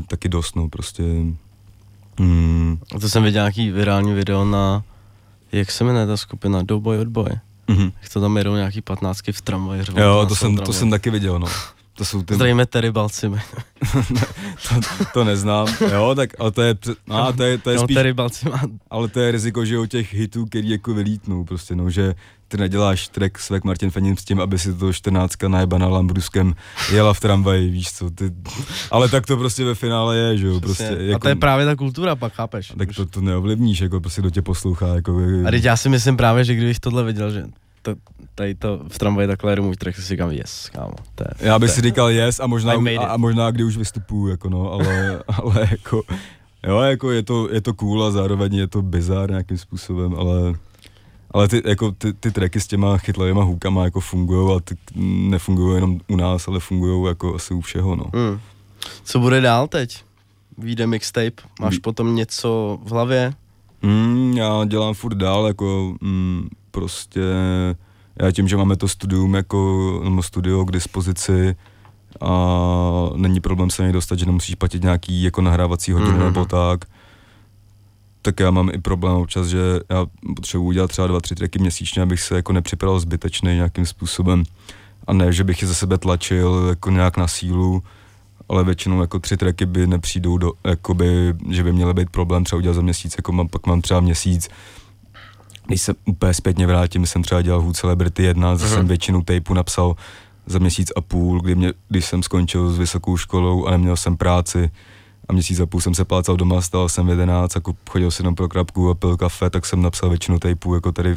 taky dost, no, prostě... Mm, A to jsem viděl nějaký virální video na, jak se jmenuje ta skupina, Doughboy Odboy. Mhm. Jak to tam jedou nějaký patnáctky v tramvaji. řvou Jo, to jsem, to tramvaj. jsem taky viděl, no. To jsou ty, Zdravíme Terry Balci. to, to neznám, jo, tak, ale to je, no, to je, to je no, spíš, Terry ale to je riziko, že u těch hitů, který jako vylítnou, prostě, no, že ty neděláš track s Vek Martin Fenin s tím, aby si to 14 najebana Lambruskem jela v tramvaji, víš co, ty, ale tak to prostě ve finále je, že jo, prostě. Jako, a to je právě ta kultura pak, chápeš? tak to, to neovlivníš, jako prostě kdo tě poslouchá, jako, A teď já si myslím právě, že kdybych tohle viděl, že to, tady to v tramvaji takhle jedu můj track, si říkám, yes, kámo, to je, Já bych to si říkal yes a možná, a, a možná kdy už vystupuju, jako no, ale, ale jako, jo, jako je to, je to cool a zároveň je to bizar nějakým způsobem, ale, ale ty, jako ty, ty tracky s těma chytlavýma hůkama jako fungují a ty nefungují jenom u nás, ale fungují jako asi u všeho, no. Hmm. Co bude dál teď? Vyjde mixtape, máš Ví- potom něco v hlavě? Mm, já dělám furt dál, jako mm, prostě, já tím, že máme to studium jako, nebo studio k dispozici a není problém se něj dostat, že nemusíš platit nějaký jako nahrávací hodiny Mhm. mm-hmm. nebo tak, tak já mám i problém občas, že já potřebuji udělat třeba dva, tři tracky měsíčně, abych se jako nepřipadal zbytečný nějakým způsobem. A ne, že bych je za sebe tlačil jako nějak na sílu, ale většinou jako tři tracky by nepřijdou do, jakoby, že by měly být problém třeba udělat za měsíc, jako mám, pak mám třeba měsíc, když se úplně zpětně vrátím, jsem třeba dělal Hood Celebrity 1, zase Mhm. jsem většinu tapeů napsal za měsíc a půl, kdy mě, když jsem skončil s vysokou školou a neměl jsem práci a měsíc a půl jsem se plácal doma, stal jsem v 11 a kup- chodil jsem jenom pro krapku a pil kafe, tak jsem napsal většinu tapeů jako tady,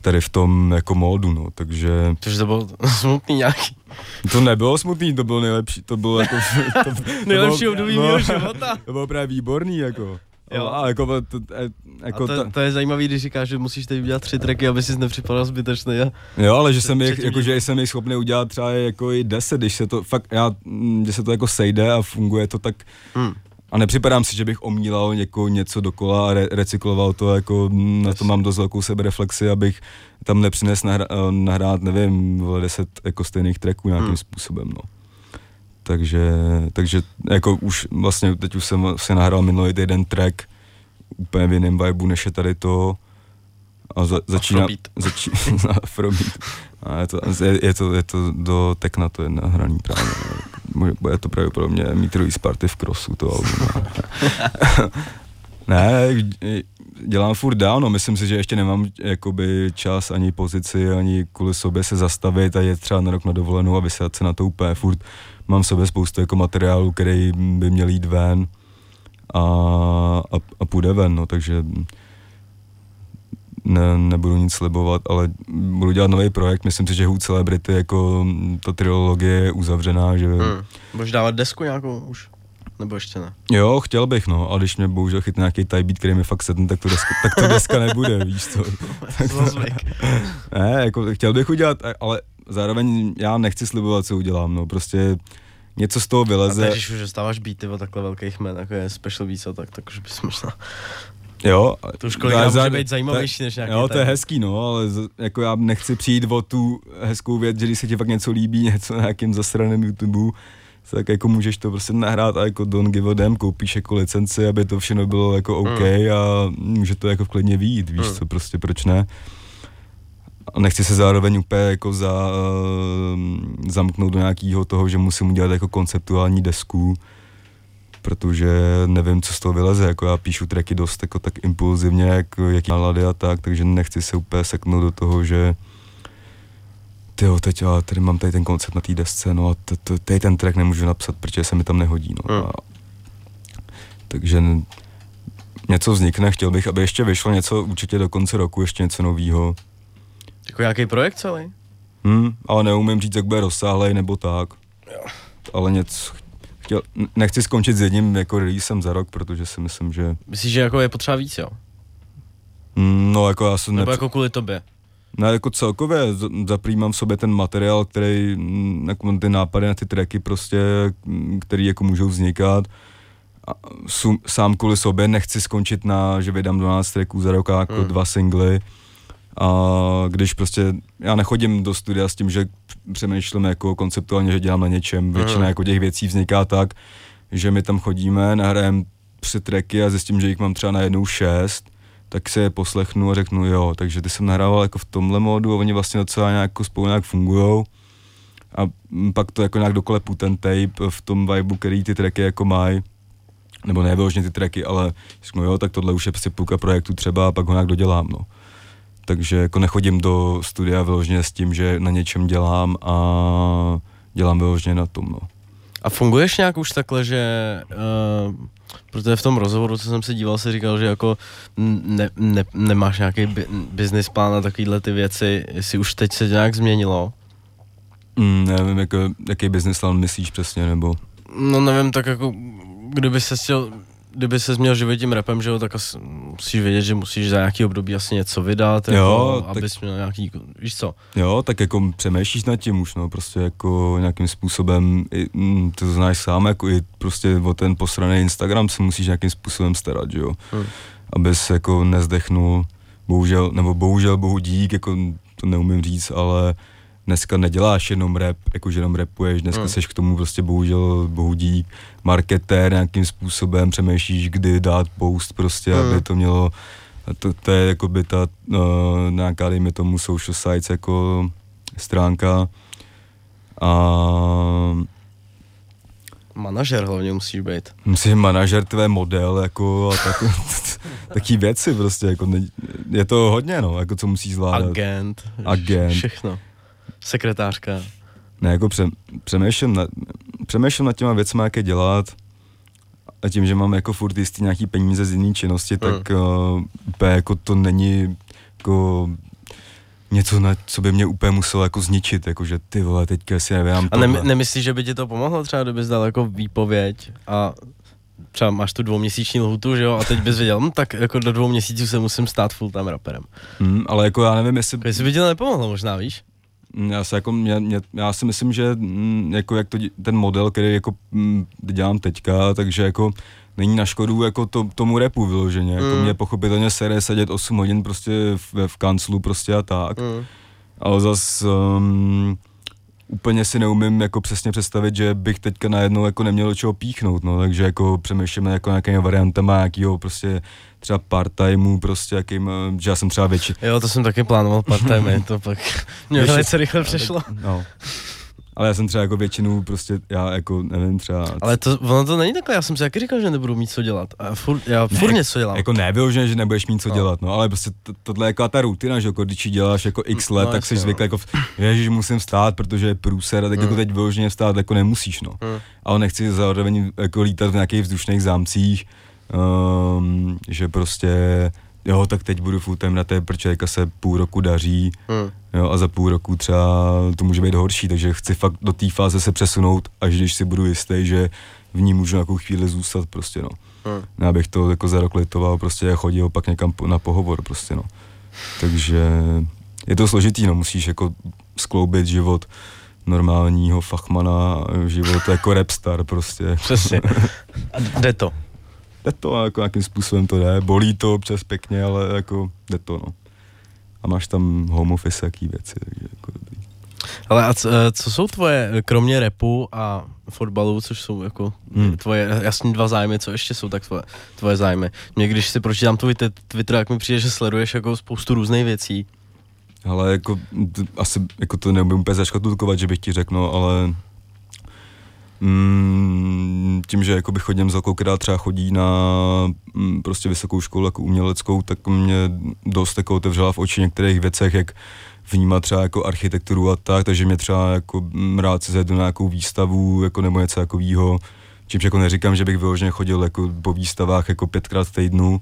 tady v tom jako módu, no, takže Což to bylo smutný nějaký. to nebylo smutný, to bylo nejlepší, to bylo jako... To, to Nejlepší období no, mého života. To bylo právě výborný, jako. Jo. A jako, to, to, jako a to, to, je zajímavý, když říkáš, že musíš teď udělat tři tracky, aby si nepřipadal zbytečný. A... Jo, ale že jsem, jich, jako, že jsem jich schopný udělat třeba jako i 10, když se to fakt, já, mm, že se to jako sejde a funguje to tak, Hmm. a nepřipadám si, že bych omílal něko, něco dokola a re, recykloval to, jako mm, na to Yes. mám dost velkou sebereflexi, abych tam nepřines nahra, eh, nahrát, nevím, vole, 10 jako stejných tracků nějakým Hmm. způsobem, no. Takže, takže jako už vlastně teď už jsem si nahrál minulý týden track, úplně v jiném vibu, než je tady to. A, za, začíná... Afrobeat. Začí, Afrobeat. A je to, je, je, to, je to do Tekna, to je nahraný právě. Bude- Bude to pravděpodobně mít release party v crossu, to album. ne, dělám furt dál, no, myslím si, že ještě nemám jakoby čas ani pozici, ani kvůli sobě se zastavit a je třeba na rok na dovolenou a vysát se na to úplně furt. Mám v sobě spoustu jako materiálu, který by měl jít ven a, a, a půjde ven, no, takže ne, nebudu nic slibovat, ale budu dělat nový projekt, myslím si, že Who Celebrity, jako ta trilogie je uzavřená, že Hmm. Budeš dávat desku nějakou už? Nebo ještě ne? Jo, chtěl bych, no, a když mě bohužel chytne nějaký type beat, který mi fakt sedne, tak to deska, tak to deska nebude, víš to. To zvyk. Ne, jako chtěl bych udělat, a- ale zároveň já nechci slibovat, co udělám, no, prostě něco z toho A vyleze. teď, když už dostáváš beaty od takhle velkých men, jako je Special Beats a tak, tak už bys možná... Jo. To už ale může zá- být zajímavější to- než nějaký Jo, to je hezký, no, ale z, jako já nechci přijít o tu hezkou věc, že když se ti fakt něco líbí, něco na nějakým zasraném YouTube, tak jako můžeš to prostě nahrát a jako don't give a damn, koupíš jako licenci, aby to všechno bylo jako OK a může to jako klidně výjít, víš Mm. co, prostě proč ne. A nechci se zároveň úplně jako za, eh, zamknout do nějakého toho, že musím udělat jako konceptuální desku, protože nevím, co z toho vyleze, jako já píšu tracky dost jako tak impulzivně, jak, jaký nálady a tak, takže nechci se úplně seknout do toho, že tyjo, teď já tady mám tady ten koncept na té desce, no a tady ten track nemůžu napsat, protože se mi tam nehodí, no. Hmm. A, takže něco vznikne, chtěl bych, aby ještě vyšlo něco určitě do konce roku, ještě něco novýho. Jako nějaký projekt celý? Hm, ale neumím říct, jak bude rozsáhlej nebo tak. Jo. Ale něco, chtěl, nechci skončit s jedním jako releasem za rok, protože si myslím, že Myslíš, že jako je potřeba víc, jo? Mm, No jako já jsem Nebo nepř- jako kvůli tobě? Ne, jako celkově zaprýmám v sobě ten materiál, který, mm, jako ty nápady na ty tracky prostě, mm, který jako můžou vznikat. A sum, sám kvůli sobě nechci skončit na, že vydám 12 tracků za rok a jako Hmm. dva singly. A když prostě, já nechodím do studia s tím, že přemýšlím jako konceptuálně, že dělám na něčem. Většina Hmm. jako těch věcí vzniká tak, že my tam chodíme, nahrajeme tři tracky a zjistím, že jich mám třeba na jednou šest, tak si je poslechnu a řeknu jo, takže ty jsem nahrával jako v tomhle módu a oni vlastně docela nějak jako spolu nějak fungujou a pak to jako nějak doklepu ten tape v tom vibu, který ty tracky jako mají nebo ne ty tracky, ale řeknu jo, tak tohle už je prostě půlka projektu třeba a pak ho nějak dodělám, no. Takže jako nechodím do studia vyloženě s tím, že na něčem dělám a dělám vyloženě na tom, no. A funguješ nějak už takhle, že... Uh, protože v tom rozhovoru, co jsem se díval, se říkal, že jako ne, ne, nemáš nějaký bi, business plán a takovýhle ty věci, jestli už teď se nějak změnilo. Mm, nevím, jako, jaký business plan myslíš přesně, nebo... No nevím, tak jako, kdyby se chtěl, kdyby se měl živit tím rapem, že jo, tak asi musíš vědět, že musíš za nějaký období asi něco vydat, jako, Jo, tak- abys měl nějaký, víš co, Jo, tak jako přemýšlíš nad tím už, no, prostě jako nějakým způsobem, i, mm, ty to znáš sám, jako i prostě o ten posraný Instagram se musíš nějakým způsobem starat, že jo, Hmm. abys jako nezdechnul, bohužel, nebo bohužel, bohu dík, jako to neumím říct, ale dneska neděláš jenom rap, jako že jenom rapuješ, dneska Hmm. seš k tomu prostě bohužel, bohu dík, marketér nějakým způsobem, přemýšlíš, kdy dát post prostě, Hmm. aby to mělo to, to je jako by ta uh, nějaká, dejme tomu, social sites jako stránka. A manažer hlavně musíš být. že manažer tvé model, jako a tak, taký věci prostě, jako ne, je to hodně, no, jako co musíš zvládat. Agent, Agent. všechno. Sekretářka. Ne, jako pře, přemýšlím, nad, přemýšlím nad těma věcmi, jaké dělat a tím, že mám jako furt jistý nějaký peníze z jiné činnosti, tak uh, úplně jako to není jako něco, na co by mě úplně muselo jako zničit, jako že ty vole, teďka si nevím A ne, nemyslíš, že by ti to pomohlo třeba, kdybys dal jako výpověď a třeba máš tu dvouměsíční lhutu, že jo, a teď bys věděl, hm, tak jako do dvou měsíců se musím stát full time raperem. Hmm, ale jako já nevím, jestli... Jestli by ti to nepomohlo možná, víš? Já, se jako, mě, mě, já si myslím, že mm, jako jak to, ten model, který jako mm, dělám teďka, takže jako není na škodu jako to, tomu repu vyloženě. Jako Mm. mě pochopitelně sere sedět 8 hodin prostě v, v kanclu prostě a tak. Mm. Ale zas um, úplně si neumím jako přesně představit, že bych teďka najednou jako neměl do čeho píchnout, no, takže jako přemýšlíme jako nějakými variantama, nějakýho prostě třeba part-timeu, prostě jakým, eh, že já jsem třeba větší. Jo, to jsem taky plánoval part-time, to pak mě velice rychle přešlo. No. Ale já jsem třeba jako většinu prostě, já jako nevím třeba... Ale to, ono to není takhle, já jsem si taky říkal, že nebudu mít co dělat. A furt, já furt něco dělám. Jako nevyloženě, že nebudeš mít co No. dělat, no, ale prostě to, tohle je jako ta rutina, že jako když děláš jako x No, let, tak jasně, jsi zvyklý no. jako, ježiš, musím vstát, protože je průser, a tak jako Mm. teď vyloženě vstát jako nemusíš, no. Mm. Ale nechci zároveň jako lítat v nějakých vzdušných zámcích, um, že prostě, jo, tak teď budu full time na té, protože teďka se půl roku daří, Hmm. jo, a za půl roku třeba to může být horší, takže chci fakt do té fáze se přesunout, až když si budu jistý, že v ní můžu nějakou chvíli zůstat prostě, no. Hmm. Ne, abych to jako za rok litoval, prostě a chodil pak někam na pohovor prostě, no. Takže je to složitý, no, musíš jako skloubit život normálního fachmana, život jako rapstar prostě. Přesně. A jde to. Jde to, jako nějakým způsobem to jde, bolí to občas pěkně, ale jako jde to, no. A máš tam home office, jaký věci, takže jako dobrý. Ale a co, eh, co jsou tvoje, eh, kromě repu a fotbalu, což jsou jako Hmm. tvoje jasně dva zájmy, co ještě jsou tak tvoje, tvoje zájmy? Mě když si pročítám tvůj Twitter, jak mi přijde, že sleduješ jako spoustu různých věcí. Ale jako, t- asi jako to neumím úplně zaškatulkovat, že bych ti řekl, no, ale mm, tím, že jako bych chodím za která třeba chodí na mm, prostě vysokou školu jako uměleckou, tak mě dost jako otevřela v oči některých věcech, jak vnímat třeba jako architekturu a tak, takže mě třeba jako mm, rád se zajdu na nějakou výstavu jako nebo něco takového. Čímž jako neříkám, že bych vyloženě chodil jako po výstavách jako pětkrát v týdnu,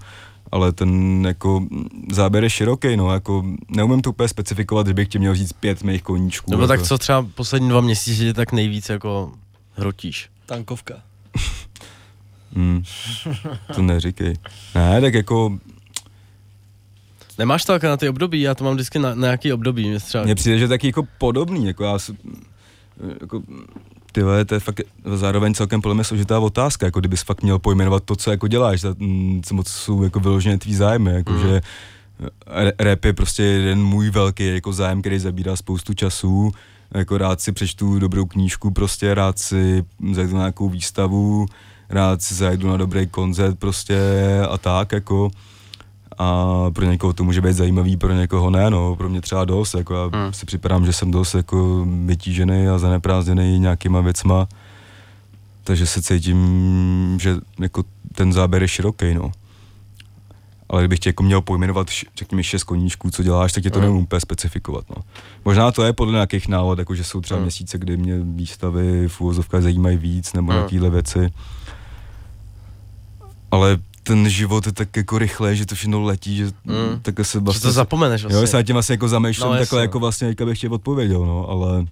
ale ten jako záběr je široký, no, jako neumím to úplně specifikovat, že bych ti měl říct pět mých koníčků. Nebo jako. tak co třeba poslední dva měsíce tě tak nejvíc jako hrotíš? Tankovka. Hmm. To neříkej. Ne, tak jako, Nemáš to jako na ty období, já to mám vždycky na, na nějaký období, mě třeba... mně přijde, že taky jako podobný, jako já jako, ty vole, to je fakt zároveň celkem podle mě složitá otázka, jako kdybys fakt měl pojmenovat to, co jako děláš, za, co moc jsou jako vyloženě tvý zájmy, jako Mm. že r- rap je prostě jeden můj velký jako zájem, který zabírá spoustu času, jako rád si přečtu dobrou knížku, prostě rád si zajdu na nějakou výstavu, rád si zajdu na dobrý koncert prostě a tak, jako a pro někoho to může být zajímavý, pro někoho ne, no, pro mě třeba dost, jako já Hmm. si připadám, že jsem dost jako vytížený a zaneprázdněný nějakýma věcma, takže se cítím, že jako ten záběr je široký, no. Ale kdybych tě jako měl pojmenovat, řekněme, šest koníčků, co děláš, tak tě to Hmm. nemůžu úplně specifikovat, no. Možná to je podle nějakých návod, jako že jsou třeba Hmm. měsíce, kdy mě výstavy v úvozovkách zajímají víc, nebo Hmm. nějakýhle věci. Ale ten život je tak jako rychle, že to všechno letí, že Hmm. takhle se Že vlastně... to zapomeneš Jo, vlastně. já se tím vlastně jako zamýšlím, No, no, jasně, takhle jako vlastně, jak bych ti odpověděl, no, ale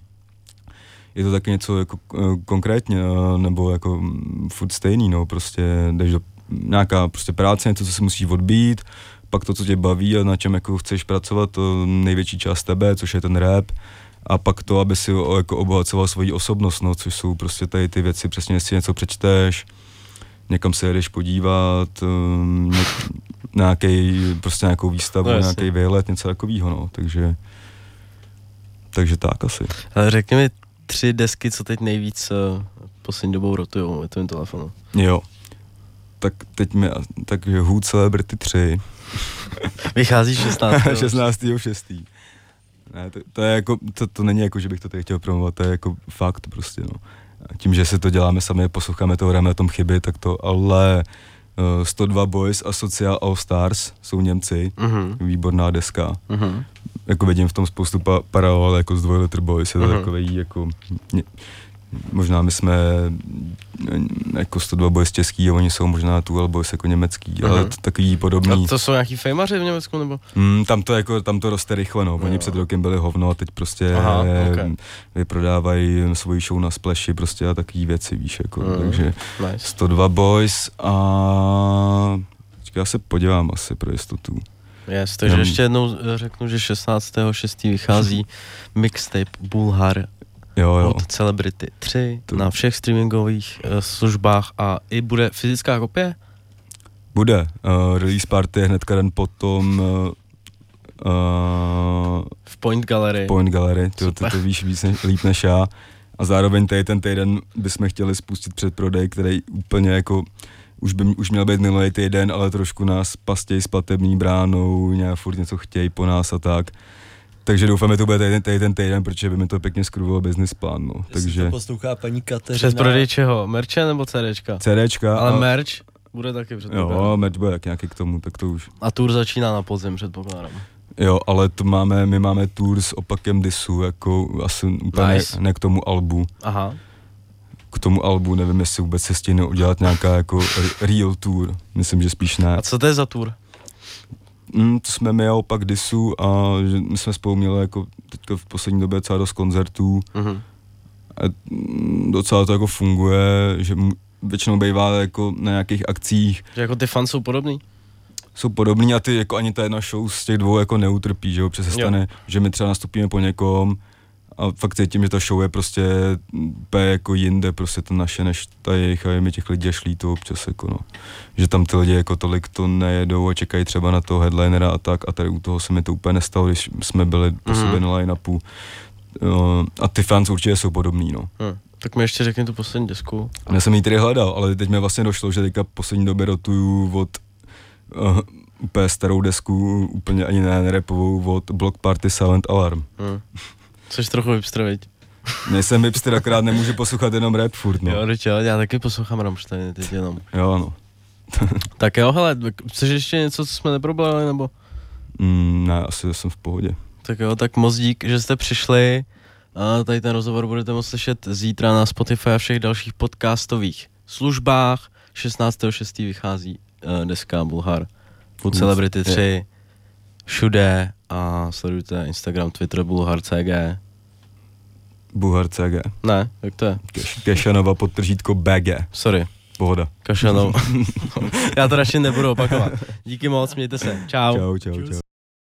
je to taky něco jako eh, konkrétně, eh, nebo jako mm, furt stejný, no, prostě jdeš do nějaká prostě práce, něco, co si musíš odbít, pak to, co tě baví a na čem jako chceš pracovat, to největší část tebe, což je ten rap, a pak to, aby si jako obohacoval svoji osobnost, no, což jsou prostě tady ty věci, přesně jestli něco přečteš, někam se jedeš podívat, um, nějaký, prostě nějakou výstavu, No, nějaký výlet, něco takového, no, takže, takže tak asi. Ale řekni mi tři desky, co teď nejvíc uh, poslední dobou rotujou ve tvém telefonu. Jo. Tak teď mi, takže Hood Celebrity 3, Vychází 16. 16. 6. Ne, to, to, je jako, to, to není jako, že bych to tady chtěl promovat, to je jako fakt prostě, no. A Tím, že si to děláme sami, posloucháme to, hrajeme na tom chyby, tak to, ale uh, 102 Boys a Social All Stars jsou Němci, Mhm. výborná deska. Mhm. Jako vidím v tom spoustu pa- paralel jako z Dvojlitr Boys, je to Mhm. mm-hmm. takový jako, ně- možná my jsme jako 102 Boys český a oni jsou možná tu Boys jako německý, mm-hmm. ale to takový podobný. A to jsou nějaký fejmaři v Německu, nebo? Mm, tam to jako, tam to roste rychle, no. Oni Jo. před rokem byli hovno a teď prostě Aha, eh, ok. vyprodávají svoji show na spleši prostě a takový věci, víš, jako, Mm. takže Nice. 102 Boys a já se podívám asi pro jistotu. Yes, takže Já- ještě jednou eh, řeknu, že 16.6. vychází mixtape Bulhar Jo, jo. od Celebrity 3 To- na všech streamingových eh, službách a i bude fyzická kopie? Bude. Uh, release party je hnedka den potom, uh, Uh, V Point Gallery. Point Gallery, ty, ty to víš víc než, líp než já. A zároveň tady ten týden bychom chtěli spustit předprodej, který úplně jako už, by, už měl být minulý týden, ale trošku nás pastějí s platební bránou, nějak furt něco chtějí po nás a tak. Takže doufáme, že to bude tady, ten- tady ten týden, protože by mi to pěkně skruvilo business plán. No. Jestli Takže to poslouchá paní Kateřina. Přes prodej čeho? Merče nebo CDčka? CDčka. Ale a, merch bude taky předpokládám. Jo, merch bude tak nějaký k tomu, tak to už. A tour začíná na podzim, předpokládám. Jo, ale to máme, my máme tour s opakem disu, jako asi úplně Nice. ne, ne k tomu albu. Aha. K tomu albu nevím, jestli vůbec se stihne udělat nějaká jako r- real tour. Myslím, že spíš ne. A co to je za tour? Mm, to jsme my a opak disu a že my jsme spolu měli jako teďka v poslední době docela dost koncertů Mhm. a mm, docela to jako funguje, že většinou bývá jako na nějakých akcích Že jako ty fans jsou podobný? jsou podobný a ty jako ani ta jedna show z těch dvou jako neutrpí, že jo, protože se Jo. stane, že my třeba nastupíme po někom a fakt cítím, že ta show je prostě úplně jako jinde, prostě to naše, než ta jejich a je mi těch lidí až líto občas, jako no. Že tam ty lidi jako tolik to nejedou a čekají třeba na toho headlinera a tak a tady u toho se mi to úplně nestalo, když jsme byli po Mhm. sobě na line-upu. Jo, a ty fans určitě jsou podobný, no. Hm. Tak mi ještě řekni tu poslední desku. Já jsem ji tedy hledal, ale teď mi vlastně došlo, že teďka poslední době rotuju od uh, úplně starou desku, úplně ani ne nerepovou, od Block Party Silent Alarm. Hm. Což trochu hipster, viď? Nejsem hipster, akorát nemůžu poslouchat jenom rap furt, no. Jo, jo, já taky poslouchám Rammstein teď jenom. Jo, no. Tak jo, hele, chceš ještě něco, co jsme neprobrali, nebo? Mm, ne, asi jsem v pohodě. Tak jo, tak moc dík, že jste přišli. A tady ten rozhovor budete moct slyšet zítra na Spotify a všech dalších podcastových službách. 16.6. vychází uh, deska Bulhar. Food Celebrity je. 3. Všude a sledujte Instagram, Twitter Bulhar CG. Buhar CG. Ne, jak to je? Keš- Kešanova podtržítko BG. Sorry, Pohoda. Kašanov. Já to radši nebudu opakovat. Díky moc, mějte se. Čau. Čau, čau, čau.